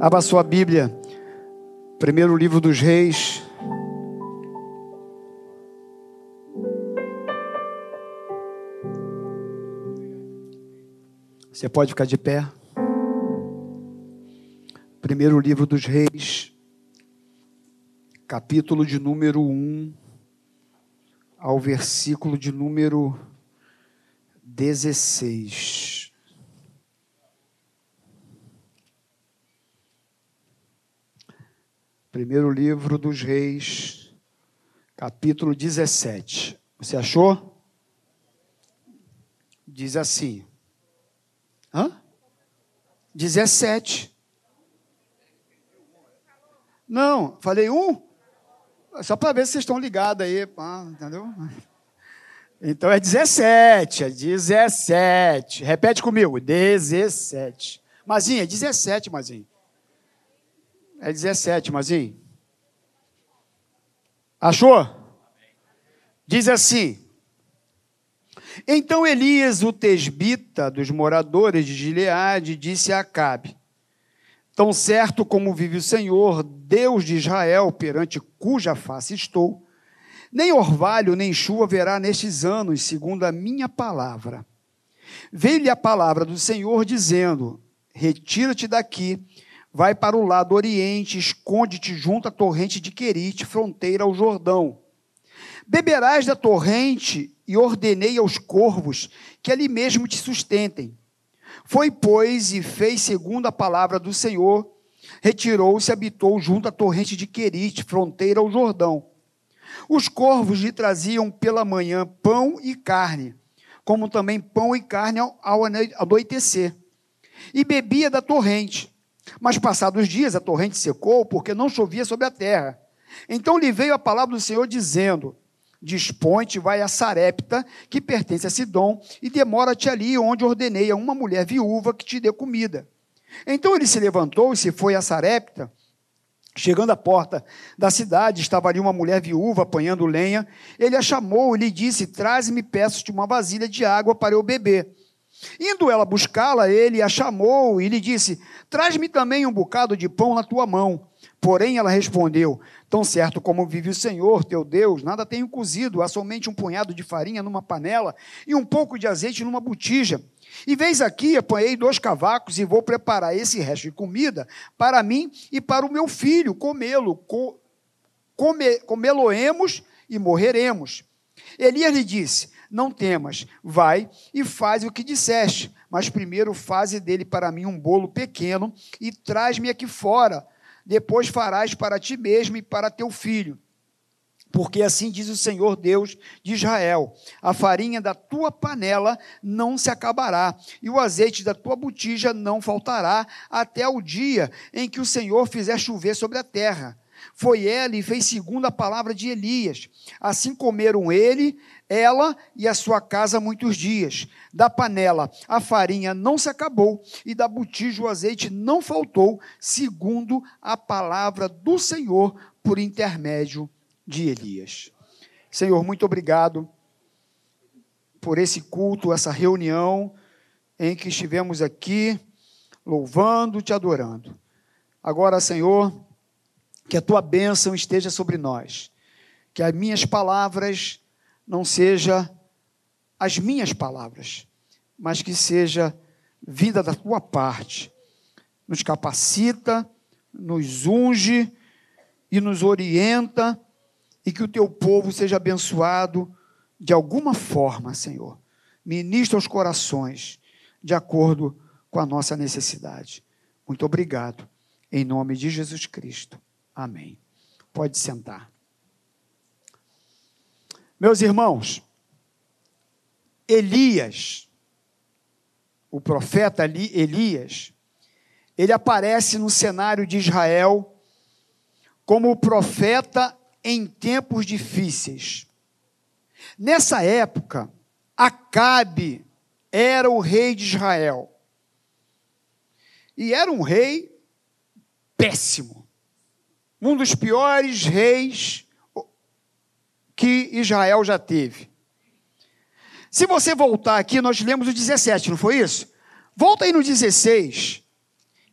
Abra sua Bíblia, primeiro livro dos Reis. Você pode ficar de pé. Primeiro livro dos Reis, capítulo de número 1 ao versículo de número 16. Primeiro livro dos Reis, capítulo 17. Você achou? Diz assim: Hã? 17. Não, falei um? Só para ver se vocês estão ligados aí, pá, entendeu? Então é 17, é 17. Repete comigo, 17. Mazinha, é 17, Mazinho. É 17, Mazinho. Achou? Diz assim: então Elias, o tesbita dos moradores de Gileade, disse a Acabe: Tão certo como vive o Senhor, Deus de Israel, perante cuja face estou, nem orvalho nem chuva haverá nestes anos, segundo a minha palavra. Veio-lhe a palavra do Senhor dizendo: Retira-te daqui, vai para o lado oriente, esconde-te junto à torrente de Querite, fronteira ao Jordão. Beberás da torrente e ordenei aos corvos que ali mesmo te sustentem. Foi, pois, e fez segundo a palavra do Senhor, retirou-se e habitou junto à torrente de Querite, fronteira ao Jordão. Os corvos lhe traziam pela manhã pão e carne, como também pão e carne ao anoitecer. E bebia da torrente. Mas passados dias a torrente secou, porque não chovia sobre a terra. Então lhe veio a palavra do Senhor dizendo: Dispõe-te, vai a Sarepta, que pertence a Sidom, e demora-te ali, onde ordenei a uma mulher viúva que te dê comida. Então ele se levantou e se foi a Sarepta. Chegando à porta da cidade, estava ali uma mulher viúva apanhando lenha. Ele a chamou e lhe disse: Traze-me, peço-te, uma vasilha de água para eu beber. Indo ela buscá-la, ele a chamou e lhe disse: Traz-me também um bocado de pão na tua mão. Porém, ela respondeu: Tão certo como vive o Senhor, teu Deus, nada tenho cozido, há somente um punhado de farinha numa panela e um pouco de azeite numa botija. E vês aqui, apanhei dois cavacos e vou preparar esse resto de comida para mim e para o meu filho, comê-lo. Co come, Comê-lo-emos e morreremos. Elias lhe disse: Não temas, vai e faz o que disseste, mas primeiro faze dele para mim um bolo pequeno e traz-me aqui fora depois farás para ti mesmo e para teu filho. Porque assim diz o Senhor Deus de Israel: a farinha da tua panela não se acabará, e o azeite da tua botija não faltará, até o dia em que o Senhor fizer chover sobre a terra. Foi ela e fez segundo a palavra de Elias. Assim comeram ele, ela e a sua casa muitos dias. Da panela a farinha não se acabou, e da botija o azeite não faltou, segundo a palavra do Senhor por intermédio de Elias. Senhor, muito obrigado por esse culto, essa reunião em que estivemos aqui louvando, te adorando. Agora, Senhor, que a tua bênção esteja sobre nós, que as minhas palavras não seja as minhas palavras, mas que seja vinda da tua parte. Nos capacita, nos unge e nos orienta, e que o teu povo seja abençoado de alguma forma, Senhor. Ministra os corações de acordo com a nossa necessidade. Muito obrigado. Em nome de Jesus Cristo. Amém. Pode sentar. Meus irmãos, Elias, o profeta Elias, ele aparece no cenário de Israel como profeta em tempos difíceis. Nessa época, Acabe era o rei de Israel. E era um rei péssimo. Um dos piores reis que Israel já teve. Se você voltar aqui, nós lemos o 17, não foi isso? Volta aí no 16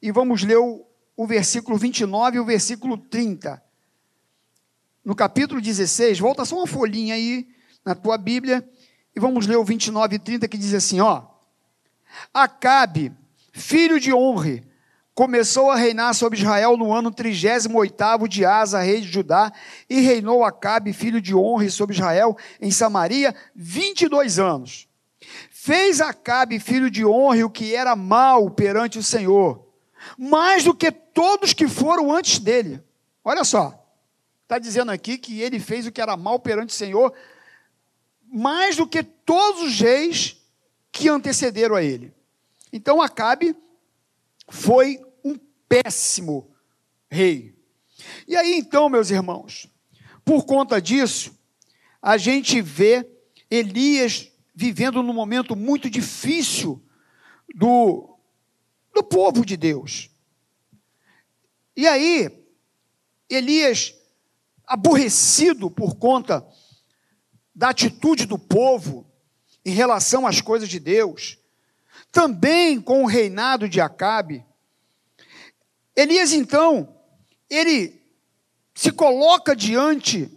e vamos ler o, o versículo 29 e o versículo 30. No capítulo 16, volta só uma folhinha aí na tua Bíblia e vamos ler o 29 e 30 que diz assim, ó: Acabe, filho de Honre, começou a reinar sobre Israel no ano 38 de Asa, rei de Judá, e reinou Acabe, filho de Honre, sobre Israel em Samaria 22 anos. Fez Acabe, filho de Honre, o que era mal perante o Senhor, mais do que todos que foram antes dele. Olha só, está dizendo aqui que ele fez o que era mal perante o Senhor, mais do que todos os reis que antecederam a ele. Então Acabe foi péssimo rei. E aí então, meus irmãos, por conta disso, a gente vê Elias vivendo num momento muito difícil do, do povo de Deus. E aí, Elias, aborrecido por conta da atitude do povo em relação às coisas de Deus, também com o reinado de Acabe, Elias então, ele se coloca diante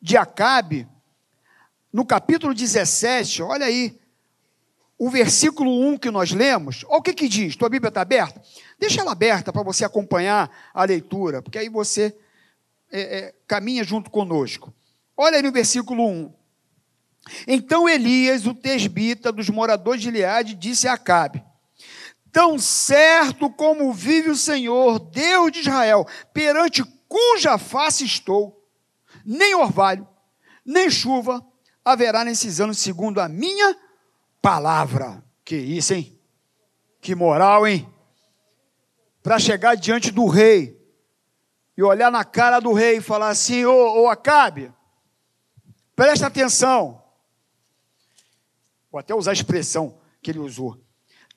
de Acabe, no capítulo 17, olha aí, o versículo 1 que nós lemos, olha o que, que diz, tua Bíblia está aberta? Deixa ela aberta para você acompanhar a leitura, porque aí você é, é, caminha junto conosco. Olha aí no versículo 1. Então Elias, o tesbita dos moradores de Gileade, disse a Acabe: Tão certo como vive o Senhor, Deus de Israel, perante cuja face estou, nem orvalho, nem chuva haverá nesses anos, segundo a minha palavra. Que isso, hein? Que moral, hein? Para chegar diante do rei e olhar na cara do rei e falar assim: Ô, ô Acabe, presta atenção. Vou até usar a expressão que ele usou.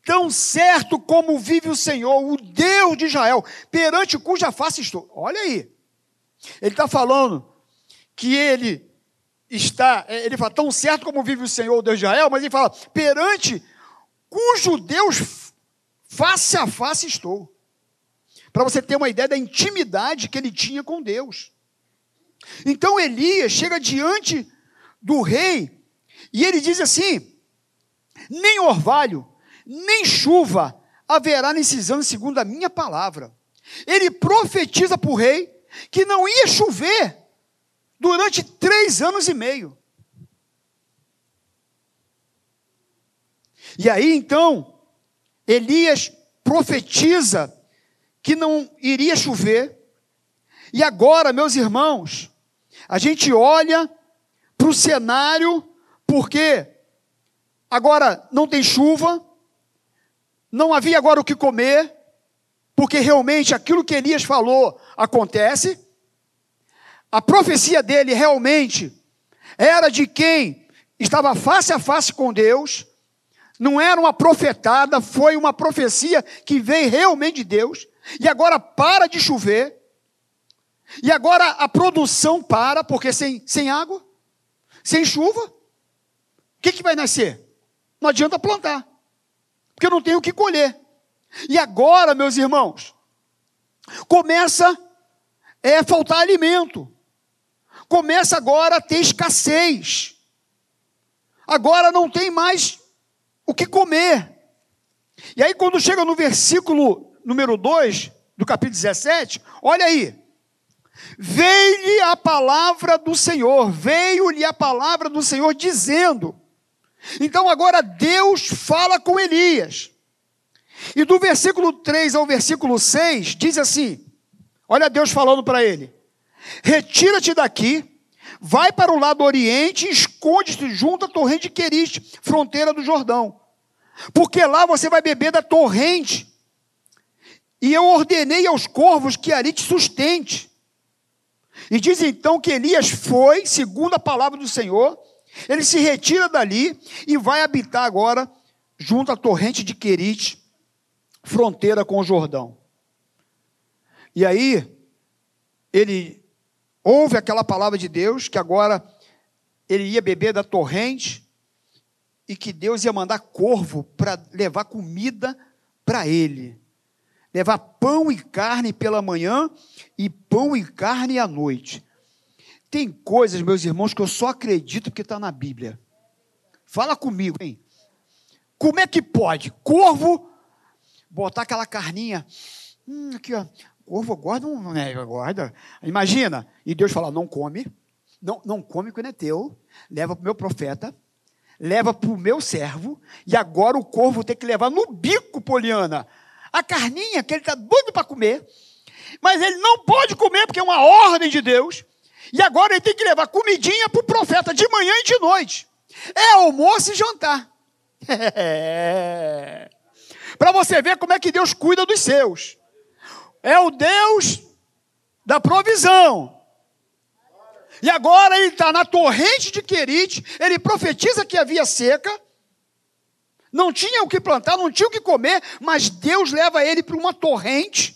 Tão certo como vive o Senhor, o Deus de Israel, perante cuja face estou. Olha aí. Ele está falando que ele está, é, ele fala, tão certo como vive o Senhor, o Deus de Israel, mas ele fala, perante cujo Deus face a face estou. Para você ter uma ideia da intimidade que ele tinha com Deus. Então Elias chega diante do rei e ele diz assim: nem orvalho, nem chuva haverá nesses anos, segundo a minha palavra. Ele profetiza para o rei que não ia chover durante três anos e meio. E aí então, Elias profetiza que não iria chover. E agora, meus irmãos, a gente olha para o cenário, porque agora não tem chuva, não havia agora o que comer, porque realmente aquilo que Elias falou acontece. A profecia dele realmente era de quem estava face a face com Deus, não era uma profetada, foi uma profecia que veio realmente de Deus, e agora para de chover, e agora a produção para, porque sem, sem água, sem chuva, o que, que vai nascer? Não adianta plantar, porque não tem o que colher. E agora, meus irmãos, começa é faltar alimento. Começa agora a ter escassez. Agora não tem mais o que comer. E aí, quando chega no versículo número 2 do capítulo 17, olha aí. Veio-lhe a palavra do Senhor, veio-lhe a palavra do Senhor dizendo: então agora Deus fala com Elias. E do versículo 3 ao versículo 6 diz assim: Olha Deus falando para ele: Retira-te daqui, vai para o lado oriente e esconde-te junto à torrente de fronteira do Jordão. Porque lá você vai beber da torrente. E eu ordenei aos corvos que ali te sustente. E diz então que Elias foi, segundo a palavra do Senhor, ele se retira dali e vai habitar agora junto à torrente de Querite, fronteira com o Jordão. E aí, ele ouve aquela palavra de Deus, que agora ele ia beber da torrente, e que Deus ia mandar corvo para levar comida para ele. levar pão e carne pela manhã e pão e carne à noite. Tem coisas, meus irmãos, que eu só acredito que está na Bíblia. Fala comigo, hein? Como é que pode? Corvo botar aquela carninha. Hum, aqui, ó. Corvo guarda um. Né, guarda. Imagina. E Deus fala: não come. Não, não come quando é teu. Leva para o meu profeta. Leva para o meu servo. E agora o corvo tem que levar no bico, Poliana. A carninha que ele está doido para comer. Mas ele não pode comer porque é uma ordem de Deus. E agora ele tem que levar comidinha para o profeta de manhã e de noite. É almoço e jantar. É. Para você ver como é que Deus cuida dos seus. É o Deus da provisão. E agora ele está na torrente de Querite, ele profetiza que havia seca, não tinha o que plantar, não tinha o que comer, mas Deus leva ele para uma torrente,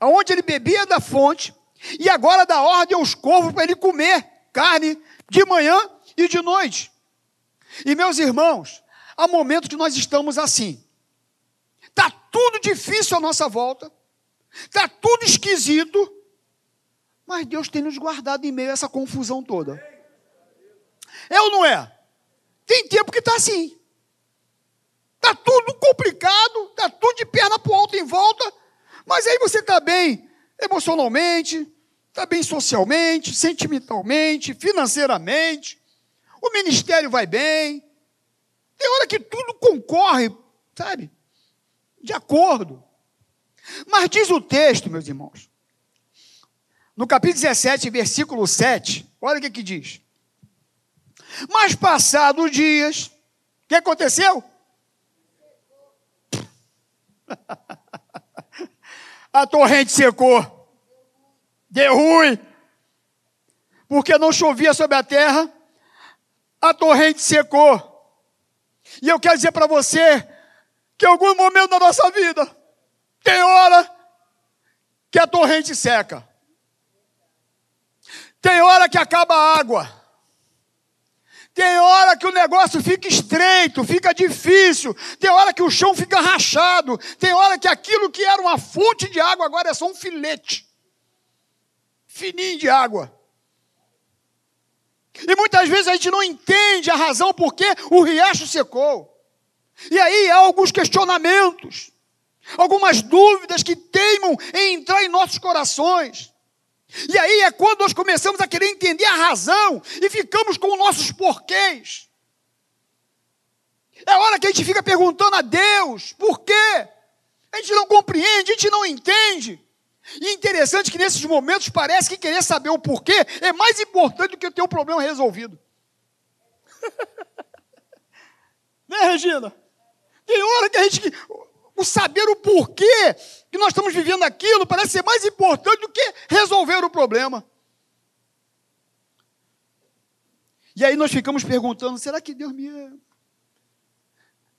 aonde ele bebia da fonte, e agora dá ordem aos corvos para ele comer carne de manhã e de noite. E meus irmãos, há momentos que nós estamos assim. Está tudo difícil à nossa volta, está tudo esquisito, mas Deus tem nos guardado em meio a essa confusão toda. É ou não é? Tem tempo que está assim. Está tudo complicado, está tudo de perna para o alto em volta, mas aí você está bem emocionalmente, está bem socialmente, sentimentalmente, financeiramente, o ministério vai bem. Tem hora que tudo concorre, sabe? de acordo. Mas diz o texto, meus irmãos, no capítulo 17, versículo 7, olha o que, que diz. Mas passados os dias, o que aconteceu? A torrente secou, deu ruim, porque não chovia sobre a terra, a torrente secou. E eu quero dizer para você que em algum momento da nossa vida tem hora que a torrente seca. Tem hora que acaba a água. Tem hora que o negócio fica estreito, fica difícil. Tem hora que o chão fica rachado. Tem hora que aquilo que era uma fonte de água agora é só um filete fininho de água. E muitas vezes a gente não entende a razão por que o riacho secou. E aí há alguns questionamentos, algumas dúvidas que teimam em entrar em nossos corações. E aí é quando nós começamos a querer entender a razão e ficamos com nossos porquês. É hora que a gente fica perguntando a Deus por quê. A gente não compreende, a gente não entende. E interessante que nesses momentos parece que querer saber o porquê é mais importante do que ter o problema resolvido. né, Regina? Tem hora que a gente. O saber o porquê que nós estamos vivendo aquilo parece ser mais importante do que resolver o problema. E aí nós ficamos perguntando: será que Deus me ama?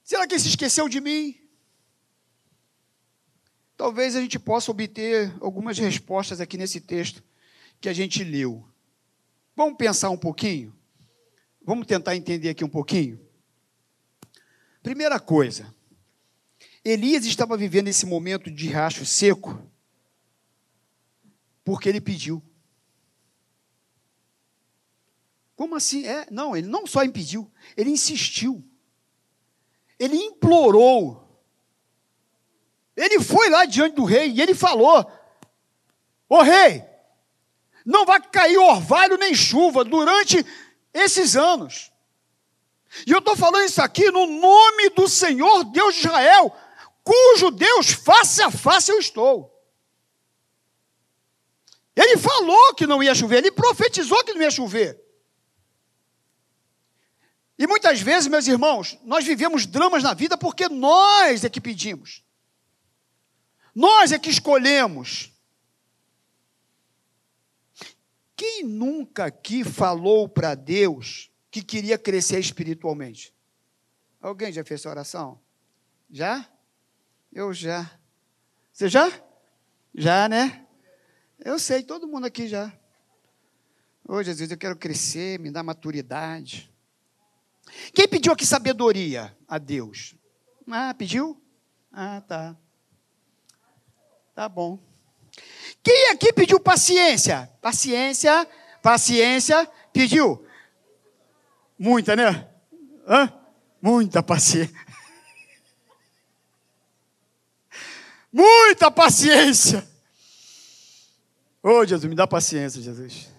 Será que ele se esqueceu de mim? Talvez a gente possa obter algumas respostas aqui nesse texto que a gente leu. Vamos pensar um pouquinho? Vamos tentar entender aqui um pouquinho? Primeira coisa, Elias estava vivendo esse momento de racho seco porque ele pediu. Como assim? É, não, ele não só impediu, ele insistiu. Ele implorou. Ele foi lá diante do rei e ele falou: Ô rei, não vai cair orvalho nem chuva durante esses anos. E eu estou falando isso aqui no nome do Senhor Deus de Israel, cujo Deus face a face eu estou. Ele falou que não ia chover, ele profetizou que não ia chover. E muitas vezes, meus irmãos, nós vivemos dramas na vida porque nós é que pedimos. Nós é que escolhemos. Quem nunca aqui falou para Deus que queria crescer espiritualmente. Alguém já fez essa oração? Já? Eu já. Você já? Já, né? Eu sei, todo mundo aqui já. Ô oh, Jesus, eu quero crescer, me dá maturidade. Quem pediu aqui sabedoria a Deus? Ah, pediu? Ah, tá. Tá bom. Quem aqui pediu paciência? Paciência, paciência, pediu. Muita, né? Hã? Muita paciência. Muita paciência. Ô oh, Jesus, me dá paciência, Jesus.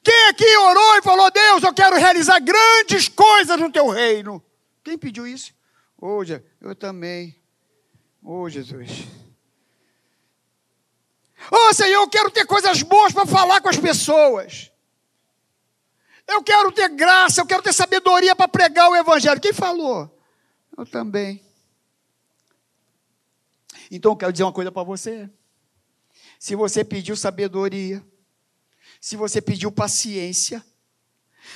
Quem aqui orou e falou, Deus, eu quero realizar grandes coisas no teu reino? Quem pediu isso? Hoje, eu também. Oh, Jesus. Oh, Senhor, eu quero ter coisas boas para falar com as pessoas. Eu quero ter graça, eu quero ter sabedoria para pregar o Evangelho. Quem falou? Eu também. Então eu quero dizer uma coisa para você. Se você pediu sabedoria, se você pediu paciência,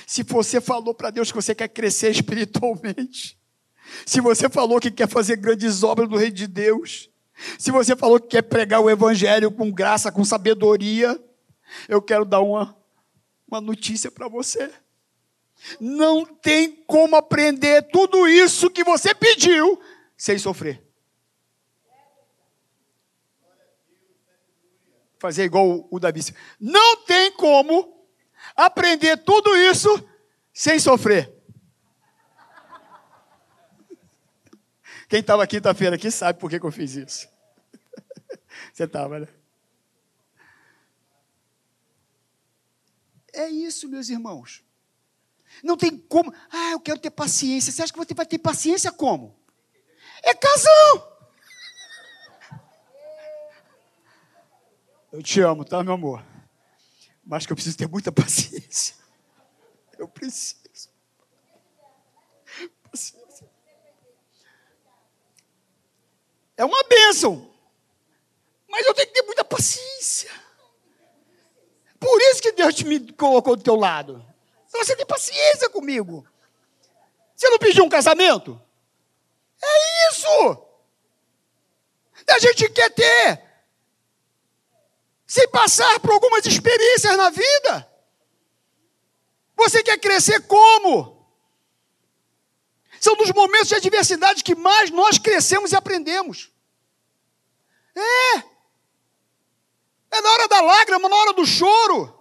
se você falou para Deus que você quer crescer espiritualmente, se você falou que quer fazer grandes obras do Reino de Deus, se você falou que quer pregar o Evangelho com graça, com sabedoria, eu quero dar uma, uma notícia para você. Não tem como aprender tudo isso que você pediu sem sofrer. Fazer igual o Davi. Não tem como aprender tudo isso sem sofrer. Quem estava quinta-feira aqui sabe por que, que eu fiz isso. Você estava, né? É isso, meus irmãos. Não tem como. Ah, eu quero ter paciência. Você acha que você vai ter paciência como? É casão. Eu te amo, tá, meu amor? Mas que eu preciso ter muita paciência. Eu preciso. É uma bênção. Mas eu tenho que ter muita paciência. Por isso que Deus me colocou do teu lado. Você tem paciência comigo. Você não pediu um casamento? É isso. A gente quer ter. Sem passar por algumas experiências na vida. Você quer crescer como? São dos momentos de adversidade que mais nós crescemos e aprendemos. É. É na hora da lágrima, na hora do choro.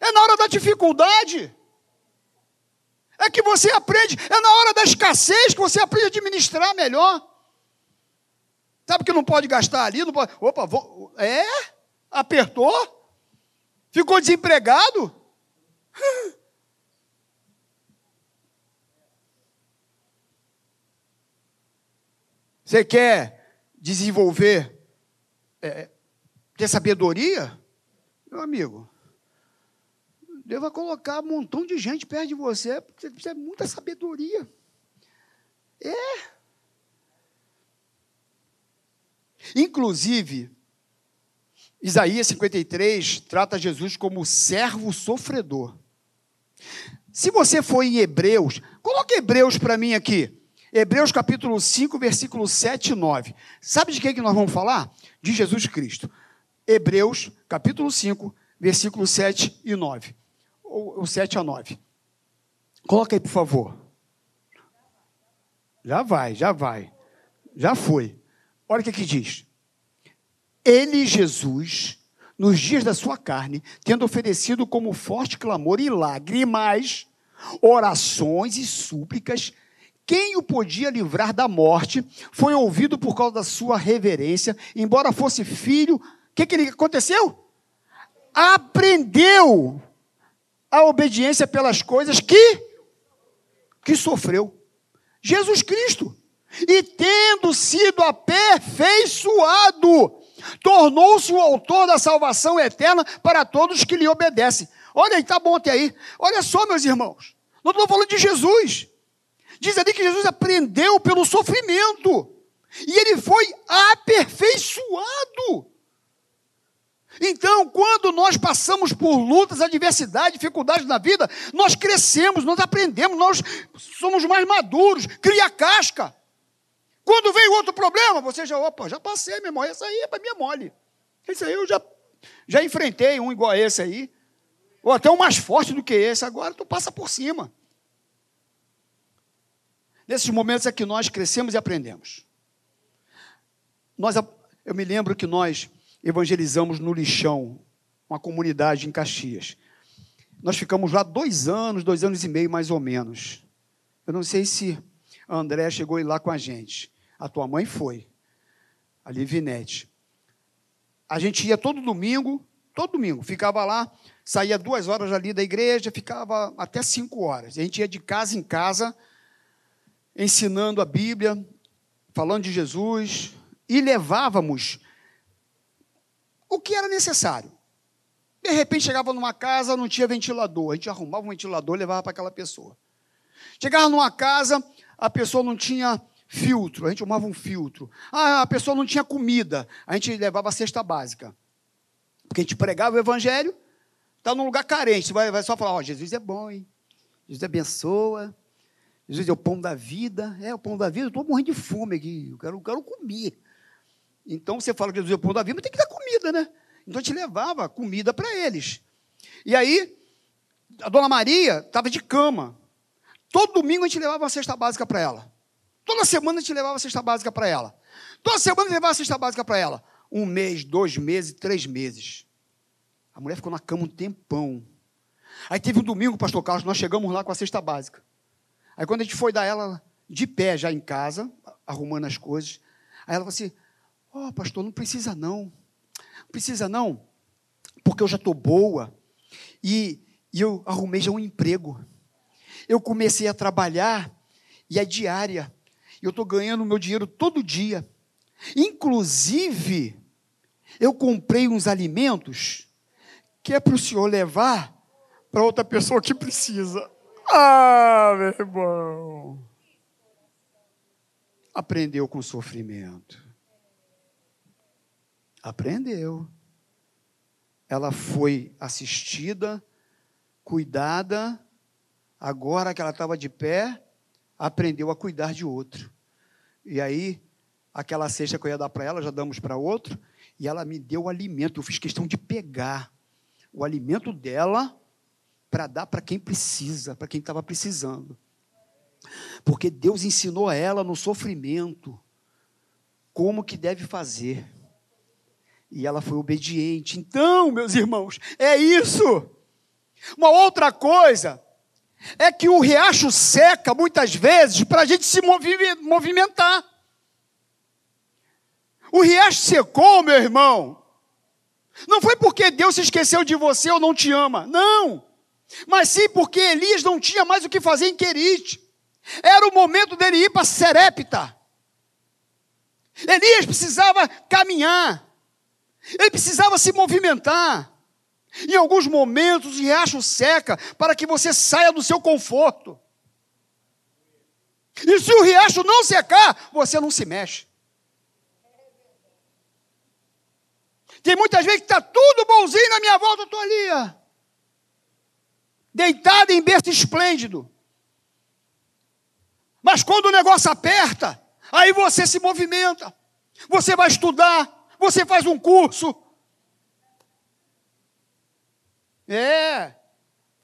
É na hora da dificuldade. É que você aprende, é na hora da escassez que você aprende a administrar melhor. Sabe que não pode gastar ali, não pode. Opa, vou, é? Apertou? Ficou desempregado? Você quer desenvolver, é, ter sabedoria? Meu amigo, Deus vai colocar um montão de gente perto de você, porque você precisa de muita sabedoria. É. Inclusive, Isaías 53 trata Jesus como servo sofredor. Se você for em Hebreus, coloque Hebreus para mim aqui. Hebreus capítulo 5, versículo 7 e 9. Sabe de quem que nós vamos falar? De Jesus Cristo. Hebreus capítulo 5, versículo 7 e 9 ou, ou 7 a 9. Coloca aí, por favor. Já vai, já vai. Já foi. Olha o que, que diz. Ele, Jesus, nos dias da sua carne, tendo oferecido como forte clamor e lágrimas, orações e súplicas, quem o podia livrar da morte, foi ouvido por causa da sua reverência, embora fosse filho. O que, que aconteceu? Aprendeu a obediência pelas coisas que que sofreu. Jesus Cristo. E tendo sido aperfeiçoado, tornou-se o autor da salvação eterna para todos que lhe obedecem. Olha aí, tá bom até aí. Olha só, meus irmãos. Não estou falando de Jesus. Diz ali que Jesus aprendeu pelo sofrimento. E ele foi aperfeiçoado. Então, quando nós passamos por lutas, adversidades, dificuldades na vida, nós crescemos, nós aprendemos, nós somos mais maduros, cria casca. Quando vem outro problema, você já, opa, já passei, meu irmão, esse aí é para é mole. Esse aí eu já, já enfrentei um igual a esse aí, ou até um mais forte do que esse, agora tu passa por cima. Nesses momentos é que nós crescemos e aprendemos. nós, eu me lembro que nós evangelizamos no Lixão, uma comunidade em Caxias. Nós ficamos lá dois anos, dois anos e meio mais ou menos. Eu não sei se a André chegou lá com a gente. A tua mãe foi, a Livinete. A gente ia todo domingo, todo domingo, ficava lá, saía duas horas ali da igreja, ficava até cinco horas. A gente ia de casa em casa, ensinando a Bíblia, falando de Jesus, e levávamos o que era necessário. De repente chegava numa casa, não tinha ventilador. A gente arrumava um ventilador e levava para aquela pessoa. Chegava numa casa, a pessoa não tinha filtro, a gente arrumava um filtro. Ah, a pessoa não tinha comida, a gente levava a cesta básica. Porque a gente pregava o evangelho, está num lugar carente, você vai, vai só falar, ó, oh, Jesus é bom, hein? Jesus abençoa, Jesus é o pão da vida, é o pão da vida, eu estou morrendo de fome aqui, eu quero, eu quero comer. Então você fala que Jesus é o pão da vida, mas tem que dar comida, né? Então a gente levava comida para eles. E aí, a dona Maria estava de cama. Todo domingo a gente levava uma cesta básica para ela. Toda semana a gente levava uma cesta básica para ela. Toda semana a gente levava uma cesta básica para ela. Um mês, dois meses, três meses. A mulher ficou na cama um tempão. Aí teve um domingo, pastor Carlos, nós chegamos lá com a cesta básica. Aí quando a gente foi dar ela de pé já em casa, arrumando as coisas, aí ela falou assim: Ó, oh, pastor, não precisa não. Não precisa não, porque eu já estou boa e, e eu arrumei já um emprego. Eu comecei a trabalhar e é diária. Eu estou ganhando meu dinheiro todo dia. Inclusive, eu comprei uns alimentos que é para o senhor levar para outra pessoa que precisa. Ah, meu irmão. Aprendeu com sofrimento. Aprendeu. Ela foi assistida, cuidada, agora que ela estava de pé, aprendeu a cuidar de outro. E aí, aquela cesta que eu ia dar para ela, já damos para outro, e ela me deu o alimento. Eu fiz questão de pegar o alimento dela para dar para quem precisa, para quem estava precisando. Porque Deus ensinou a ela no sofrimento como que deve fazer e ela foi obediente. Então, meus irmãos, é isso. Uma outra coisa é que o riacho seca muitas vezes para a gente se movimentar. O riacho secou, meu irmão. Não foi porque Deus se esqueceu de você ou não te ama, não. Mas sim porque Elias não tinha mais o que fazer em Querite. Era o momento dele ir para Serepta. Elias precisava caminhar. Ele precisava se movimentar. Em alguns momentos, o riacho seca para que você saia do seu conforto. E se o riacho não secar, você não se mexe. Tem muitas vezes que está tudo bonzinho na minha volta, eu estou ali, ó, deitado em berço esplêndido. Mas quando o negócio aperta, aí você se movimenta, você vai estudar, você faz um curso. É.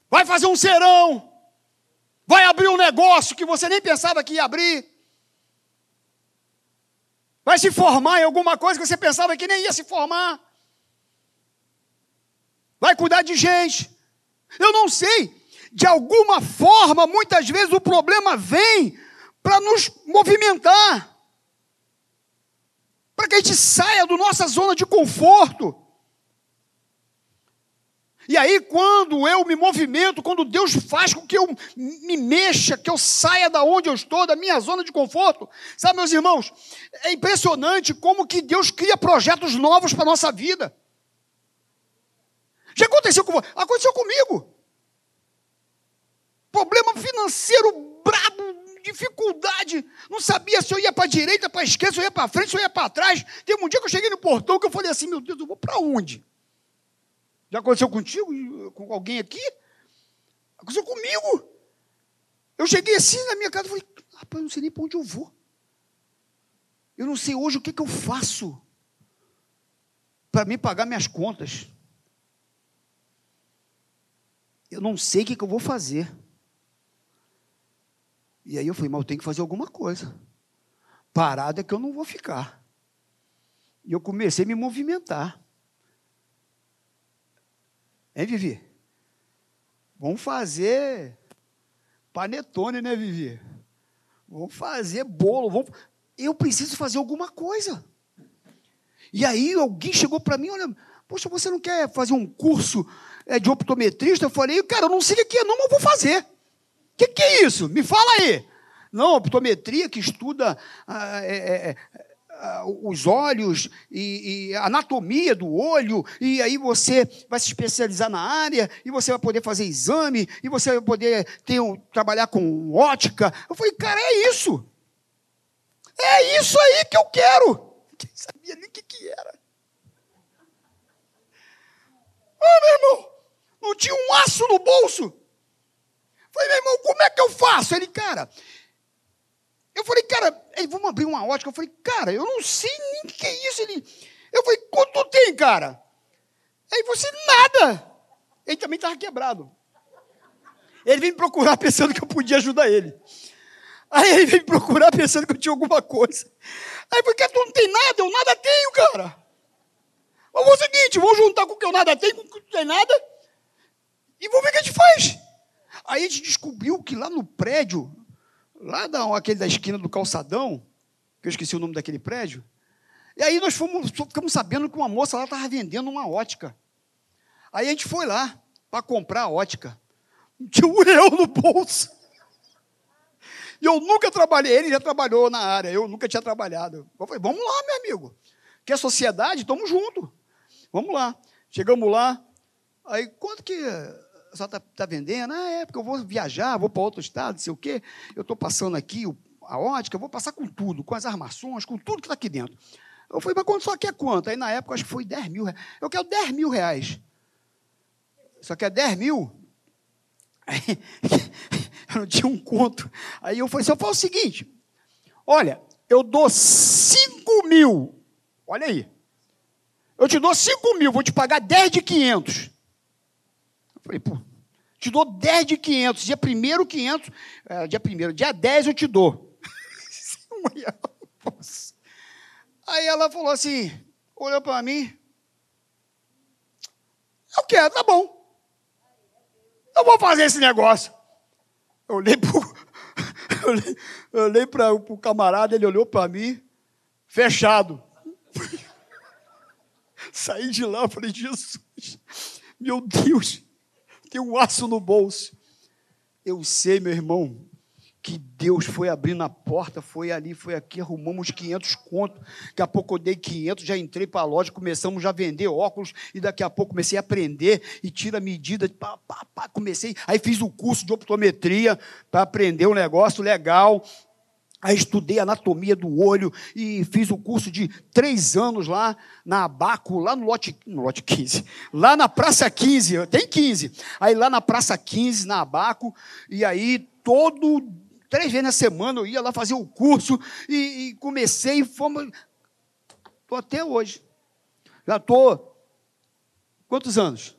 Vai fazer um serão. Vai abrir um negócio que você nem pensava que ia abrir. Vai se formar em alguma coisa que você pensava que nem ia se formar. Vai cuidar de gente. Eu não sei. De alguma forma, muitas vezes o problema vem para nos movimentar para que a gente saia da nossa zona de conforto. E aí, quando eu me movimento, quando Deus faz com que eu me mexa, que eu saia da onde eu estou, da minha zona de conforto, sabe, meus irmãos, é impressionante como que Deus cria projetos novos para a nossa vida. Já aconteceu com você? Aconteceu comigo. Problema financeiro brabo, dificuldade, não sabia se eu ia para a direita, para a esquerda, se eu ia para frente, se eu ia para trás. Teve um dia que eu cheguei no portão que eu falei assim, meu Deus, eu vou para onde? Já aconteceu contigo, com alguém aqui? Aconteceu comigo. Eu cheguei assim na minha casa e falei, rapaz, eu não sei nem para onde eu vou. Eu não sei hoje o que, que eu faço para me pagar minhas contas. Eu não sei o que, que eu vou fazer. E aí eu falei, mas eu tenho que fazer alguma coisa. Parado é que eu não vou ficar. E eu comecei a me movimentar. Hein, Vivi? Vamos fazer panetone, né, Vivi? Vamos fazer bolo. Vamos... Eu preciso fazer alguma coisa. E aí alguém chegou para mim, olha, poxa, você não quer fazer um curso de optometrista? Eu falei, cara, eu não sei o que é, não, mas vou fazer. O que, que é isso? Me fala aí. Não, optometria que estuda ah, é, é, é ah, os olhos e, e, anatomia do olho, e aí você vai se especializar na área, e você vai poder fazer exame, e você vai poder ter trabalhar com ótica. Eu falei, cara, é isso. É isso aí que eu quero. Quem sabia nem o que, que era. Ah, meu irmão, não tinha um aço no bolso. Falei, meu irmão, como é que eu faço? Ele, cara, eu falei, cara, ele, vamos abrir uma ótica. Eu falei, cara, eu não sei nem o que é isso. Ele, eu falei, quanto tem, cara? Aí você, nada. Ele também estava quebrado. Ele veio me procurar pensando que eu podia ajudar ele. Aí ele veio me procurar pensando que eu tinha alguma coisa. Aí eu falei, tu não tem nada? Eu nada tenho, cara. Vamos o seguinte, vamos juntar com o que eu nada tenho, com o que não tem nada, e vamos ver o que a gente faz. Aí a gente descobriu que lá no prédio, lá da, aquele da esquina do calçadão, que eu esqueci o nome daquele prédio. E aí nós fomos, ficamos sabendo que uma moça lá estava vendendo uma ótica. Aí a gente foi lá para comprar a ótica. Tinha um real no bolso. E eu nunca trabalhei, ele já trabalhou na área, eu nunca tinha trabalhado. Eu falei, vamos lá, meu amigo. Que é sociedade, estamos juntos. Vamos lá. Chegamos lá. Aí, quanto que só está tá vendendo? Ah, é, porque eu vou viajar, vou para outro estado, não sei o quê. Eu estou passando aqui a ótica, eu vou passar com tudo, com as armações, com tudo que está aqui dentro. Eu falei, mas quanto só quer quanto? Aí na época acho que foi 10 mil reais. Eu quero 10 mil reais. Só quer 10 mil? Aí, eu não tinha um conto. Aí eu falei, se eu falar o seguinte, olha, eu dou 5 mil. Olha aí. Eu te dou 5 mil, vou te pagar 10 de 500. Falei, pô, te dou 10 de 500. Dia 1 500. É, dia 1 dia 10 eu te dou. Aí ela falou assim, olhou para mim. Eu quero, tá bom. Eu vou fazer esse negócio. Eu olhei para o camarada, ele olhou para mim, fechado. Saí de lá, falei, Jesus, meu Deus, tem um aço no bolso. Eu sei, meu irmão, que Deus foi abrindo a porta, foi ali, foi aqui, arrumamos 500 contos. Daqui a pouco eu dei 500, já entrei para a loja, começamos já a vender óculos, e daqui a pouco comecei a aprender, e tira a medida, pá, pá, pá, comecei, aí fiz o curso de optometria, para aprender um negócio legal, Aí estudei anatomia do olho e fiz o curso de três anos lá na Abaco, lá no lote, no lote 15, lá na Praça 15, tem 15. Aí lá na Praça 15, na Abaco, e aí todo, três vezes na semana eu ia lá fazer o curso e, e comecei e fomos. Estou até hoje. Já estou. Quantos anos?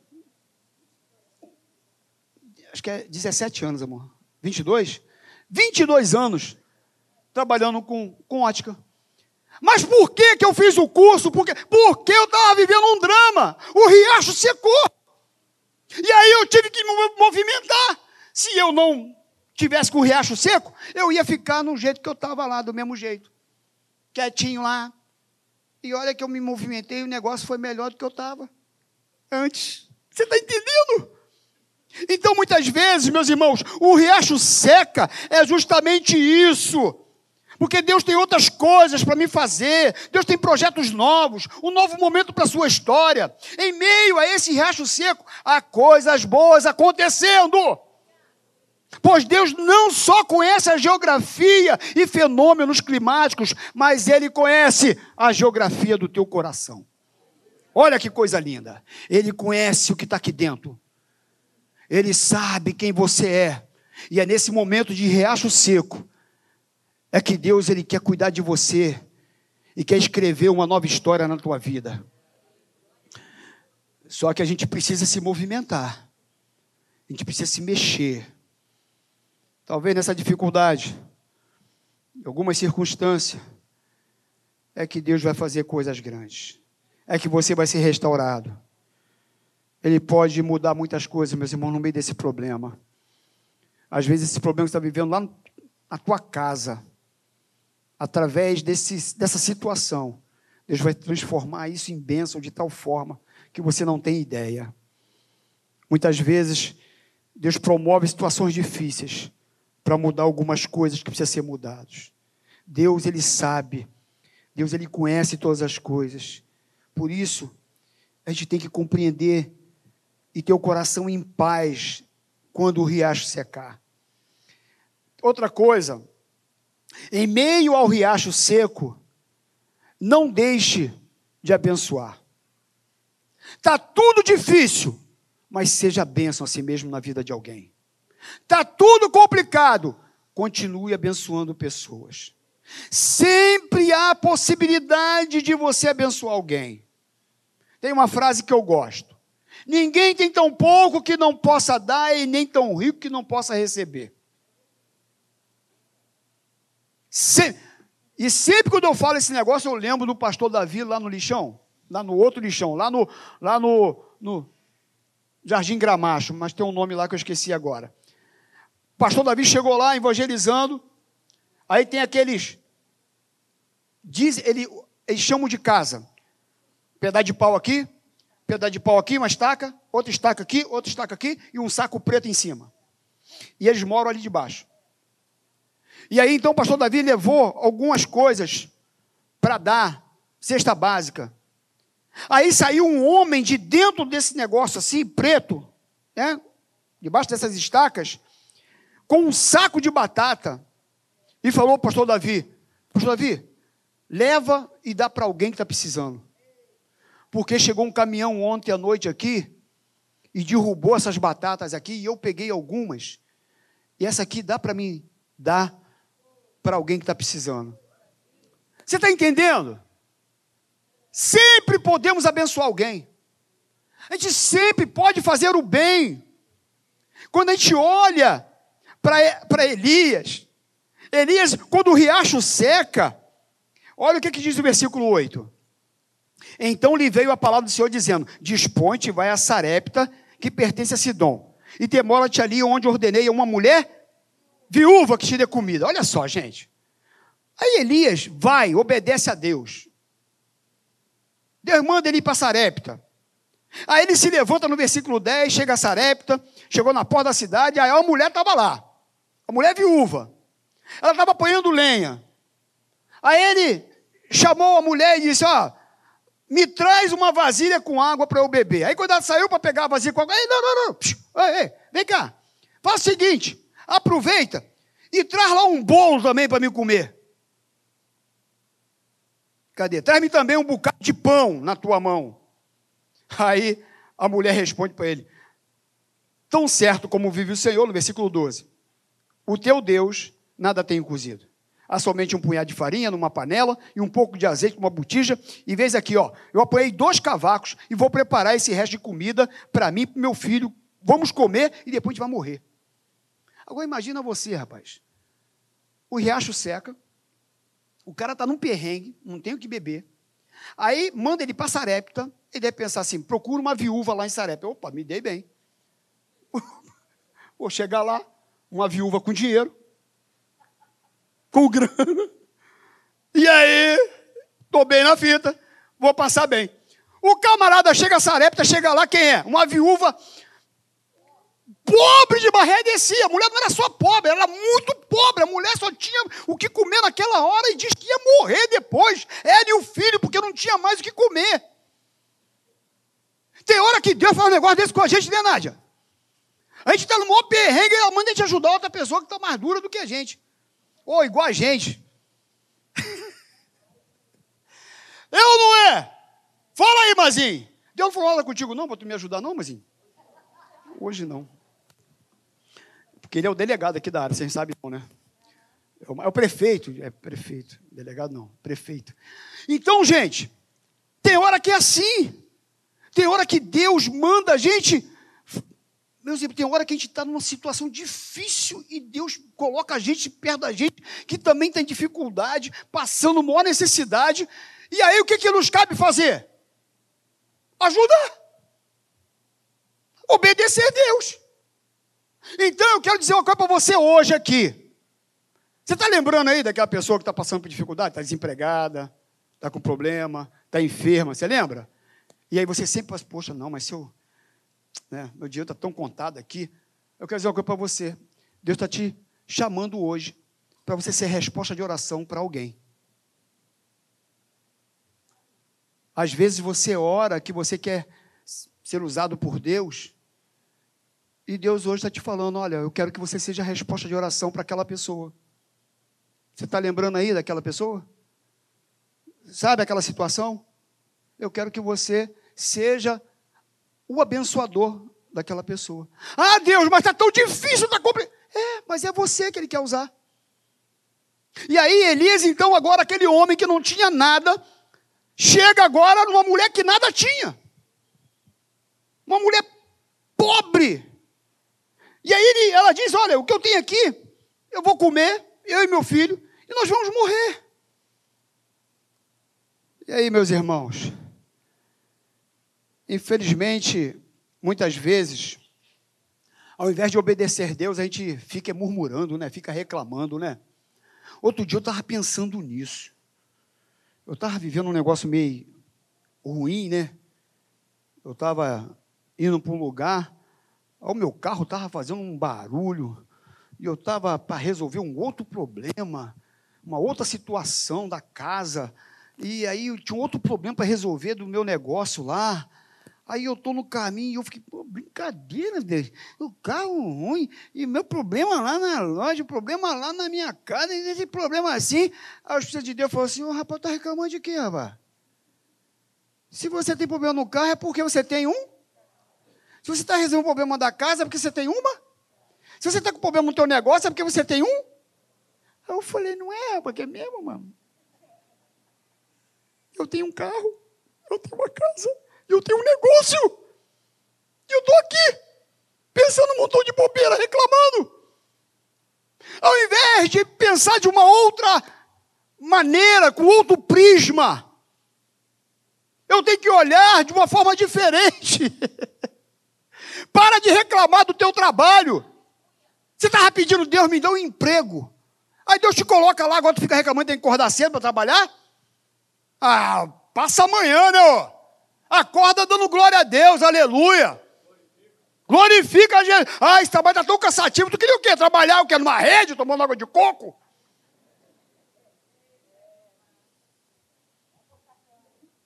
Acho que é 17 anos, amor. 22? 22 anos trabalhando com, com ótica. Mas por que, que eu fiz o curso? Porque, porque eu estava vivendo um drama. O riacho secou. E aí eu tive que me movimentar. Se eu não tivesse com o riacho seco, eu ia ficar no jeito que eu estava lá, do mesmo jeito. Quietinho lá. E olha que eu me movimentei o negócio foi melhor do que eu estava antes. Você está entendendo? Então, muitas vezes, meus irmãos, o riacho seca é justamente isso. Porque Deus tem outras coisas para me fazer, Deus tem projetos novos, um novo momento para a sua história. Em meio a esse riacho seco, há coisas boas acontecendo. Pois Deus não só conhece a geografia e fenômenos climáticos, mas Ele conhece a geografia do teu coração. Olha que coisa linda. Ele conhece o que está aqui dentro. Ele sabe quem você é. E é nesse momento de riacho seco é que Deus ele quer cuidar de você e quer escrever uma nova história na tua vida. Só que a gente precisa se movimentar. A gente precisa se mexer. Talvez nessa dificuldade, em algumas circunstâncias, é que Deus vai fazer coisas grandes. É que você vai ser restaurado. Ele pode mudar muitas coisas, meus irmãos, no meio desse problema. Às vezes, esse problema que você está vivendo lá na tua casa, através desse, dessa situação, Deus vai transformar isso em bênção de tal forma que você não tem ideia. Muitas vezes, Deus promove situações difíceis para mudar algumas coisas que precisam ser mudadas. Deus, Ele sabe. Deus, Ele conhece todas as coisas. Por isso, a gente tem que compreender e ter o coração em paz quando o riacho secar. Outra coisa, em meio ao riacho seco, não deixe de abençoar. Está tudo difícil, mas seja bênção a si mesmo na vida de alguém. Está tudo complicado, continue abençoando pessoas. Sempre há possibilidade de você abençoar alguém. Tem uma frase que eu gosto: Ninguém tem tão pouco que não possa dar e nem tão rico que não possa receber. Se... E sempre quando eu falo esse negócio, eu lembro do pastor Davi lá no lixão, lá no outro lixão, lá no, lá no, no Jardim Gramacho, mas tem um nome lá que eu esqueci agora. O pastor Davi chegou lá evangelizando, aí tem aqueles, diz, ele, eles chamam de casa, pedaço de pau aqui, pedaço de pau aqui, uma estaca, outra estaca aqui, outra estaca aqui e um saco preto em cima. E eles moram ali debaixo. E aí então o pastor Davi levou algumas coisas para dar, cesta básica. Aí saiu um homem de dentro desse negócio assim, preto, né? debaixo dessas estacas, com um saco de batata, e falou ao pastor Davi: Pastor Davi, leva e dá para alguém que está precisando. Porque chegou um caminhão ontem à noite aqui e derrubou essas batatas aqui, e eu peguei algumas, e essa aqui dá para mim dar para alguém que está precisando. Você está entendendo? Sempre podemos abençoar alguém. A gente sempre pode fazer o bem. Quando a gente olha para Elias, Elias, quando o riacho seca, olha o que, que diz o versículo 8. Então lhe veio a palavra do Senhor dizendo: Dispõe-te, vai a Sarepta, que pertence a Sidom, e demora-te ali onde ordenei a uma mulher viúva que te dê comida. Olha só, gente. Aí Elias vai, obedece a Deus. Deus manda ele ir para Sarepta. Aí ele se levanta no versículo 10, chega a Sarepta, chegou na porta da cidade, aí a mulher estava lá. A mulher viúva. Ela estava apanhando lenha. Aí ele chamou a mulher e disse: Ó, me traz uma vasilha com água para eu beber. Aí quando ela saiu para pegar a vasilha com água, ei, não, não, não, ei, ei, vem cá. Faz o seguinte: aproveita e traz lá um bolo também para me comer. Cadê? Traz-me também um bocado de pão na tua mão. Aí a mulher responde para ele: Tão certo como vive o Senhor, no versículo 12: O teu Deus nada tem cozido. Há somente um punhado de farinha numa panela e um pouco de azeite numa botija. E vês aqui, ó, eu apoiei dois cavacos e vou preparar esse resto de comida para mim e para meu filho. Vamos comer e depois a gente vai morrer. Agora imagina você, rapaz. O riacho seca, o cara está num perrengue, não tem o que beber. Aí manda ele para Sarepta, ele deve pensar assim: procura uma viúva lá em Sarepta. Opa, me dei bem. Vou chegar lá, uma viúva com dinheiro, com grana. E aí, estou bem na fita, vou passar bem. O camarada chega a Sarepta, chega lá, quem é? Uma viúva pobre de barriga descia. A mulher não era só pobre, ela era muito pobre. A mulher só tinha o que comer naquela hora e diz que ia morrer depois. Ela e o filho, porque não tinha mais o que comer. Tem hora que Deus faz um negócio desse com a gente, né, Nádia? A gente está no maior perrengue e ela manda a gente ajudar outra pessoa que está mais dura do que a gente. Ou igual a gente. Eu não é? Fala aí, Mazinho. Deus não falou nada contigo não para tu me ajudar não, Mazinho? Hoje não. Ele é o delegado aqui da área, vocês sabem não, né? É o, é o prefeito, é prefeito, delegado não, prefeito. Então, gente, tem hora que é assim. Tem hora que Deus manda a gente meus irmãos, tem hora que a gente está numa situação difícil e Deus coloca a gente perto da gente que também tem dificuldade, passando maior necessidade. E aí o que, que nos cabe fazer? Ajudar. Obedecer a Deus. Então eu quero dizer uma coisa para você hoje aqui. Você está lembrando aí daquela pessoa que está passando por dificuldade, está desempregada, está com problema, está enferma, você lembra? E aí você sempre fala, poxa, não, mas se eu né? meu dinheiro está tão contado aqui. Eu quero dizer uma coisa para você. Deus está te chamando hoje para você ser resposta de oração para alguém. Às vezes você ora que você quer ser usado por Deus, e Deus hoje está te falando: olha, eu quero que você seja a resposta de oração para aquela pessoa. Você está lembrando aí daquela pessoa? Sabe aquela situação? Eu quero que você seja o abençoador daquela pessoa. Ah, Deus, mas está tão difícil, está complicado. É, mas é você que ele quer usar. E aí, Elias, então, agora aquele homem que não tinha nada, chega agora numa mulher que nada tinha. Uma mulher pobre. E aí ele, ela diz: Olha, o que eu tenho aqui, eu vou comer, eu e meu filho, e nós vamos morrer. E aí, meus irmãos? Infelizmente, muitas vezes, ao invés de obedecer Deus, a gente fica murmurando, né? Fica reclamando, né? Outro dia eu estava pensando nisso. Eu estava vivendo um negócio meio ruim, né? Eu estava indo para um lugar, o meu carro estava fazendo um barulho, e eu estava para resolver um outro problema, uma outra situação da casa, e aí eu tinha um outro problema para resolver do meu negócio lá. Aí eu estou no caminho e eu fiquei, pô, brincadeira, Deus. O carro ruim, e meu problema lá na loja, o problema lá na minha casa, e esse problema assim. O Espírito de Deus falou assim: o rapaz está reclamando de quê, rapaz? Se você tem problema no carro, é porque você tem um. Se você está resolvendo o problema da casa, é porque você tem uma. Se você está com problema no teu negócio, é porque você tem um. Eu falei, não é, porque é mesmo, mano. Eu tenho um carro, eu tenho uma casa eu tenho um negócio. E eu estou aqui, pensando um montão de bobeira, reclamando. Ao invés de pensar de uma outra maneira, com outro prisma, eu tenho que olhar de uma forma diferente. Para de reclamar do teu trabalho. Você estava pedindo, Deus me dá um emprego. Aí Deus te coloca lá, agora tu fica reclamando, tem que acordar cedo para trabalhar? Ah, passa amanhã, né? Ó. Acorda dando glória a Deus, aleluia. Glorifica a gente. Ah, esse trabalho está tão cansativo. Tu queria o quê? Trabalhar o quê? Numa rede, tomando água de coco?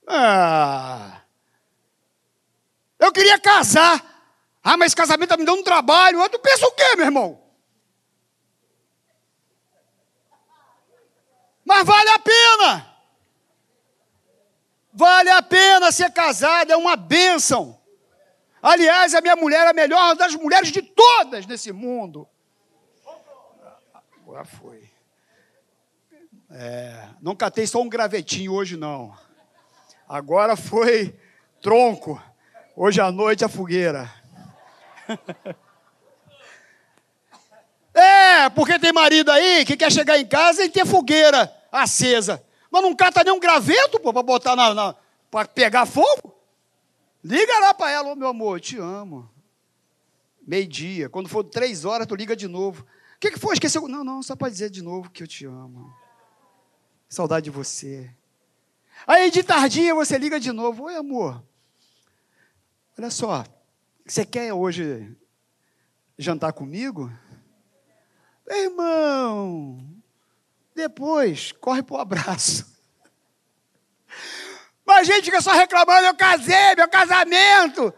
Ah. Eu queria casar. Ah, mas casamento está me dando um trabalho. Ah, tu pensa o quê, meu irmão? Mas vale a pena. Vale a pena ser casado, é uma bênção. Aliás, a minha mulher é a melhor das mulheres de todas nesse mundo. Agora foi. É, não catei só um gravetinho hoje, não. Agora foi tronco. Hoje à noite a fogueira. É, porque tem marido aí que quer chegar em casa e ter fogueira acesa. Mas não cata nem um graveto, pô, para botar na, na para pegar fogo. Liga lá para ela, ô oh, meu amor, eu te amo. Meio-dia, quando for três horas, tu liga de novo. O que, que foi? Esqueceu? Não, não, só para dizer de novo que eu te amo. Saudade de você. Aí de tardinha você liga de novo. Oi, amor. Olha só, você quer hoje jantar comigo? Irmão, depois, corre para o abraço. Mas a gente fica só reclamando, eu casei, meu casamento.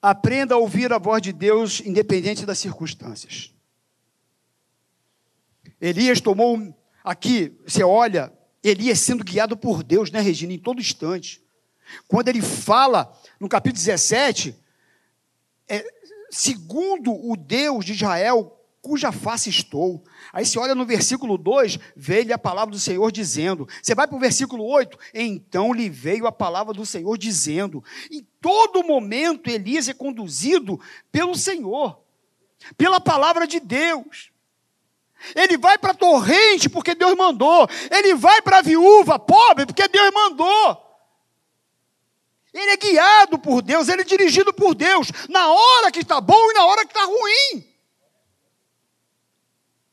Aprenda a ouvir a voz de Deus, independente das circunstâncias. Elias tomou aqui, você olha, Elias sendo guiado por Deus, né, Regina, em todo instante. Quando ele fala no capítulo 17, é, segundo o Deus de Israel, cuja face estou. Aí você olha no versículo 2, vê-lhe a palavra do Senhor dizendo. Você vai para o versículo 8, então lhe veio a palavra do Senhor dizendo. Em todo momento Elias é conduzido pelo Senhor, pela palavra de Deus. Ele vai para a torrente porque Deus mandou. Ele vai para a viúva pobre porque Deus mandou. Ele é guiado por Deus, ele é dirigido por Deus, na hora que está bom e na hora que está ruim.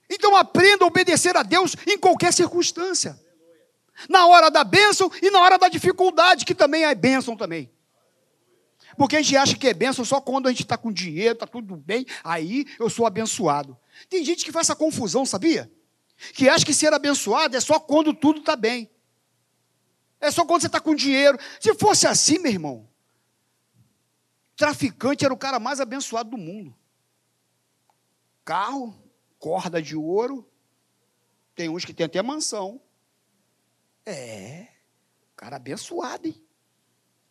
Então aprenda a obedecer a Deus em qualquer circunstância. Na hora da bênção e na hora da dificuldade, que também é bênção também. Porque a gente acha que é bênção só quando a gente está com dinheiro, está tudo bem, aí eu sou abençoado. Tem gente que faz essa confusão, sabia? Que acha que ser abençoado é só quando tudo está bem. É só quando você está com dinheiro. Se fosse assim, meu irmão, traficante era o cara mais abençoado do mundo. Carro, corda de ouro, tem uns que tem até mansão. É, cara abençoado, hein?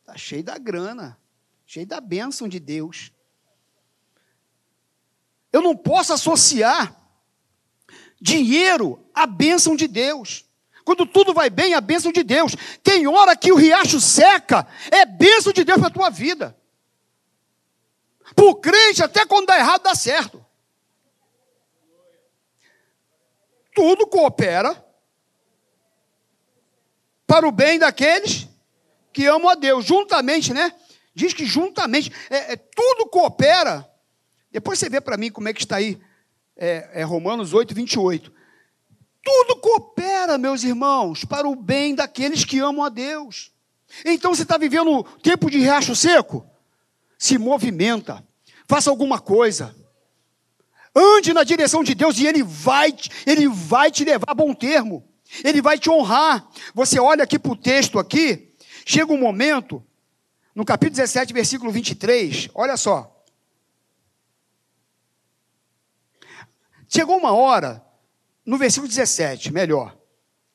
Está cheio da grana, cheio da bênção de Deus. Eu não posso associar dinheiro à bênção de Deus. Quando tudo vai bem, é a bênção de Deus. Tem hora que o riacho seca, é bênção de Deus para a tua vida. Para o crente, até quando dá errado, dá certo. Tudo coopera para o bem daqueles que amam a Deus. Juntamente, né? Diz que juntamente, é, é tudo coopera. Depois você vê para mim como é que está aí, é, é Romanos 8, 28. Tudo coopera, meus irmãos, para o bem daqueles que amam a Deus. Então você está vivendo tempo de riacho seco? Se movimenta, faça alguma coisa. Ande na direção de Deus e Ele vai, Ele vai te levar a bom termo. Ele vai te honrar. Você olha aqui para o texto aqui, chega um momento, no capítulo 17, versículo 23, olha só. Chegou uma hora no versículo 17, melhor.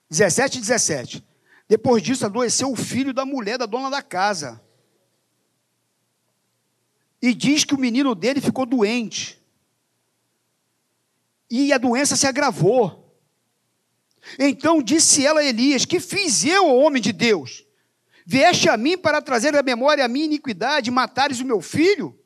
17 e 17. Depois disso, adoeceu o filho da mulher da dona da casa. E diz que o menino dele ficou doente. E a doença se agravou. Então disse ela a Elias: Que fiz eu, homem de Deus? Vieste a mim para trazer à memória a minha iniquidade, matares o meu filho?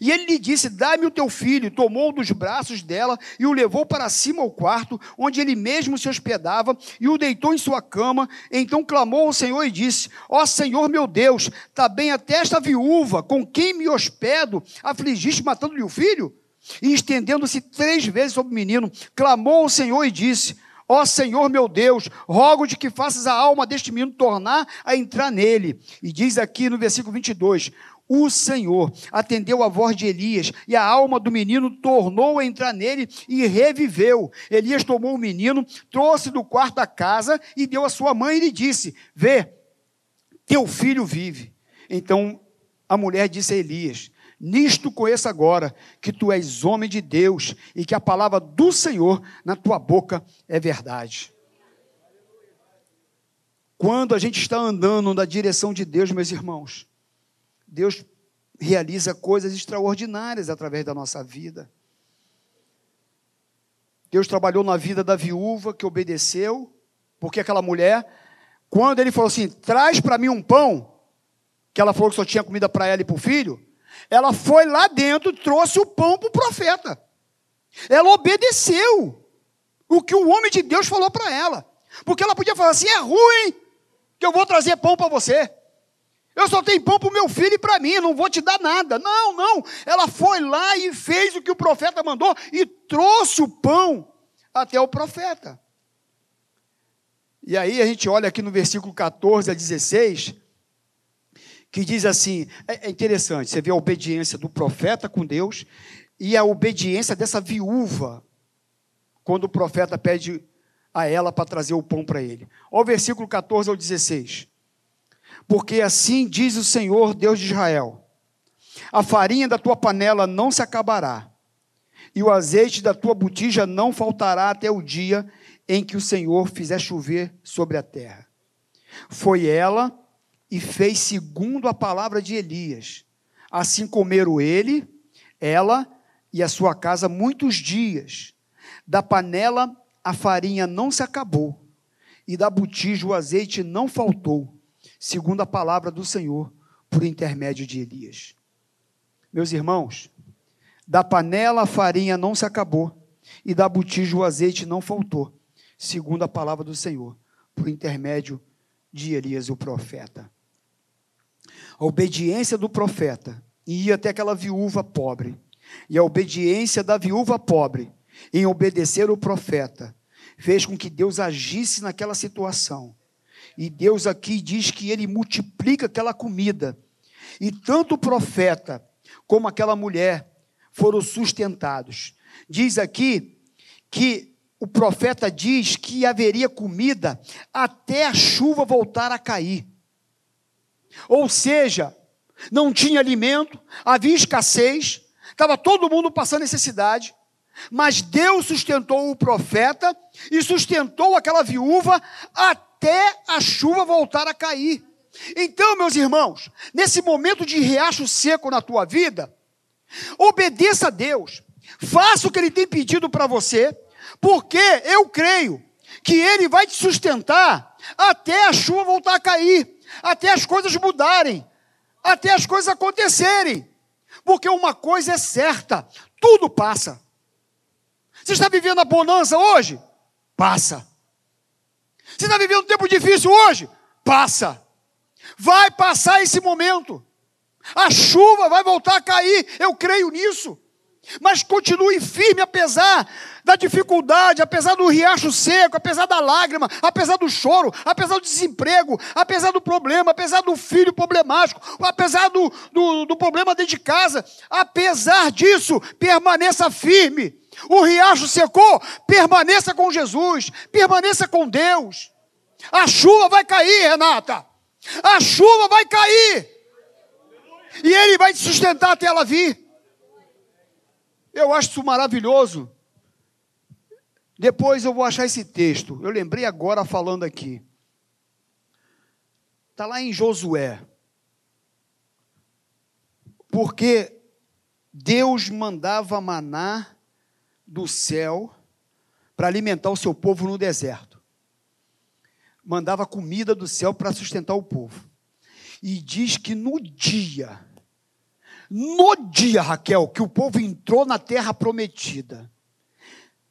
E ele lhe disse: Dá-me o teu filho. Tomou dos braços dela e o levou para cima ao quarto, onde ele mesmo se hospedava, e o deitou em sua cama. Então clamou ao Senhor e disse: Ó oh, Senhor meu Deus, está bem até esta viúva, com quem me hospedo, afligiste matando-lhe o filho? E estendendo-se três vezes sobre o menino, clamou ao Senhor e disse: Ó oh, Senhor meu Deus, rogo-te que faças a alma deste menino tornar a entrar nele. E diz aqui no versículo 22: o Senhor atendeu a voz de Elias e a alma do menino tornou a entrar nele e reviveu. Elias tomou o menino, trouxe do quarto da casa e deu à sua mãe e lhe disse: Vê, teu filho vive. Então a mulher disse a Elias: Nisto conheço agora que tu és homem de Deus e que a palavra do Senhor na tua boca é verdade. Quando a gente está andando na direção de Deus, meus irmãos, Deus realiza coisas extraordinárias através da nossa vida. Deus trabalhou na vida da viúva que obedeceu, porque aquela mulher, quando ele falou assim: traz para mim um pão, que ela falou que só tinha comida para ela e para o filho, ela foi lá dentro trouxe o pão para o profeta. Ela obedeceu o que o homem de Deus falou para ela. Porque ela podia falar assim: é ruim que eu vou trazer pão para você. Eu só tenho pão para o meu filho e para mim, não vou te dar nada. Não, não. Ela foi lá e fez o que o profeta mandou e trouxe o pão até o profeta. E aí a gente olha aqui no versículo 14 a 16, que diz assim: é, é interessante, você vê a obediência do profeta com Deus e a obediência dessa viúva, quando o profeta pede a ela para trazer o pão para ele. Olha o versículo 14 ao 16 porque assim diz o Senhor, Deus de Israel: a farinha da tua panela não se acabará, e o azeite da tua botija não faltará até o dia em que o Senhor fizer chover sobre a terra. Foi ela e fez segundo a palavra de Elias. Assim comeram ele, ela e a sua casa muitos dias. Da panela a farinha não se acabou, e da botija o azeite não faltou, segundo a palavra do Senhor, por intermédio de Elias. Meus irmãos, da panela a farinha não se acabou, e da botija o azeite não faltou, segundo a palavra do Senhor, por intermédio de Elias, o profeta. A obediência do profeta ia até aquela viúva pobre, e a obediência da viúva pobre em obedecer o profeta fez com que Deus agisse naquela situação. E Deus aqui diz que ele multiplica aquela comida. E tanto o profeta como aquela mulher foram sustentados. Diz aqui que o profeta diz que haveria comida até a chuva voltar a cair. Ou seja, não tinha alimento, havia escassez, estava todo mundo passando necessidade, mas Deus sustentou o profeta e sustentou aquela viúva até a chuva voltar a cair. Então, meus irmãos, nesse momento de riacho seco na tua vida, obedeça a Deus, faça o que Ele tem pedido para você, porque eu creio que Ele vai te sustentar até a chuva voltar a cair, até as coisas mudarem, até as coisas acontecerem. Porque uma coisa é certa: tudo passa. Você está vivendo a bonança hoje? Passa. Você está vivendo um tempo difícil hoje? Passa. Vai passar esse momento. A chuva vai voltar a cair, eu creio nisso. Mas continue firme apesar da dificuldade, apesar do riacho seco, apesar da lágrima, apesar do choro, apesar do desemprego, apesar do problema, apesar do filho problemático, apesar do, do, do problema dentro de casa. Apesar disso, permaneça firme. O riacho secou, permaneça com Jesus, permaneça com Deus. A chuva vai cair, Renata. A chuva vai cair. E Ele vai te sustentar até ela vir. Eu acho isso maravilhoso. Depois eu vou achar esse texto. Eu lembrei agora falando aqui. Está lá em Josué. Porque Deus mandava maná do céu para alimentar o seu povo no deserto. Mandava comida do céu para sustentar o povo. E diz que no dia no dia, Raquel, que o povo entrou na terra prometida,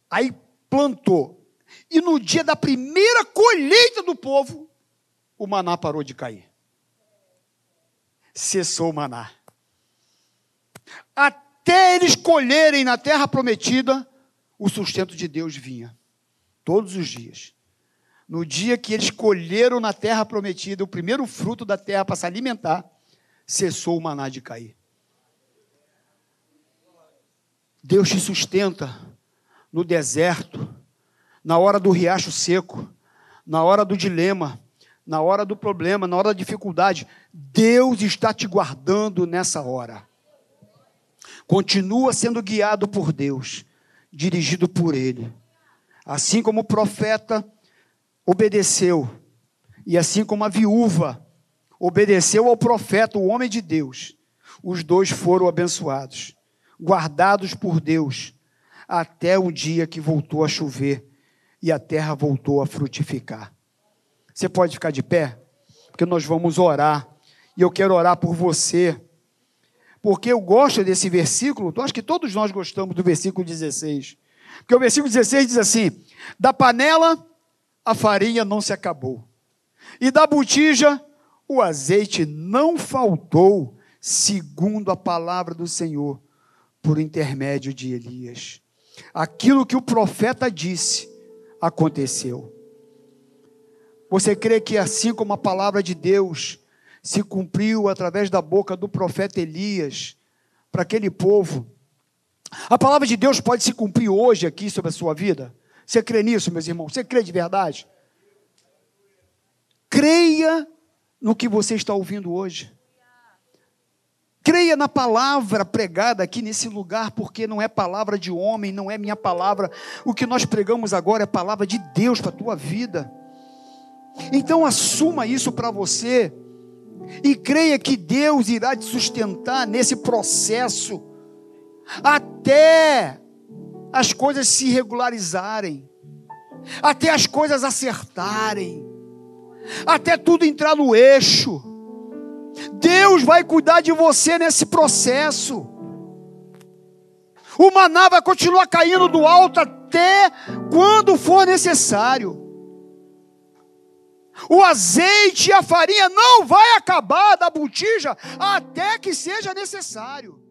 aí plantou, e no dia da primeira colheita do povo, o maná parou de cair. Cessou o maná. Até eles colherem na terra prometida, o sustento de Deus vinha, todos os dias. No dia que eles colheram na terra prometida o primeiro fruto da terra para se alimentar, cessou o maná de cair. Deus te sustenta no deserto, na hora do riacho seco, na hora do dilema, na hora do problema, na hora da dificuldade. Deus está te guardando nessa hora. Continua sendo guiado por Deus, dirigido por Ele. Assim como o profeta obedeceu, e assim como a viúva obedeceu ao profeta, o homem de Deus, os dois foram abençoados guardados por Deus, até o dia que voltou a chover e a terra voltou a frutificar. Você pode ficar de pé? Porque nós vamos orar. E eu quero orar por você. Porque eu gosto desse versículo, eu acho que todos nós gostamos do versículo 16. Porque o versículo 16 diz assim: Da panela a farinha não se acabou, e da botija o azeite não faltou, segundo a palavra do Senhor por intermédio de Elias. Aquilo que o profeta disse aconteceu. Você crê que assim como a palavra de Deus se cumpriu através da boca do profeta Elias para aquele povo, a palavra de Deus pode se cumprir hoje aqui sobre a sua vida? Você crê nisso, meus irmãos? Você crê de verdade? Creia no que você está ouvindo hoje. Creia na palavra pregada aqui nesse lugar, porque não é palavra de homem, não é minha palavra. O que nós pregamos agora é palavra de Deus para a tua vida. Então assuma isso para você e creia que Deus irá te sustentar nesse processo até as coisas se regularizarem, até as coisas acertarem, até tudo entrar no eixo. Deus vai cuidar de você nesse processo. O maná vai continuar caindo do alto até quando for necessário. O azeite e a farinha não vai acabar da botija até que seja necessário.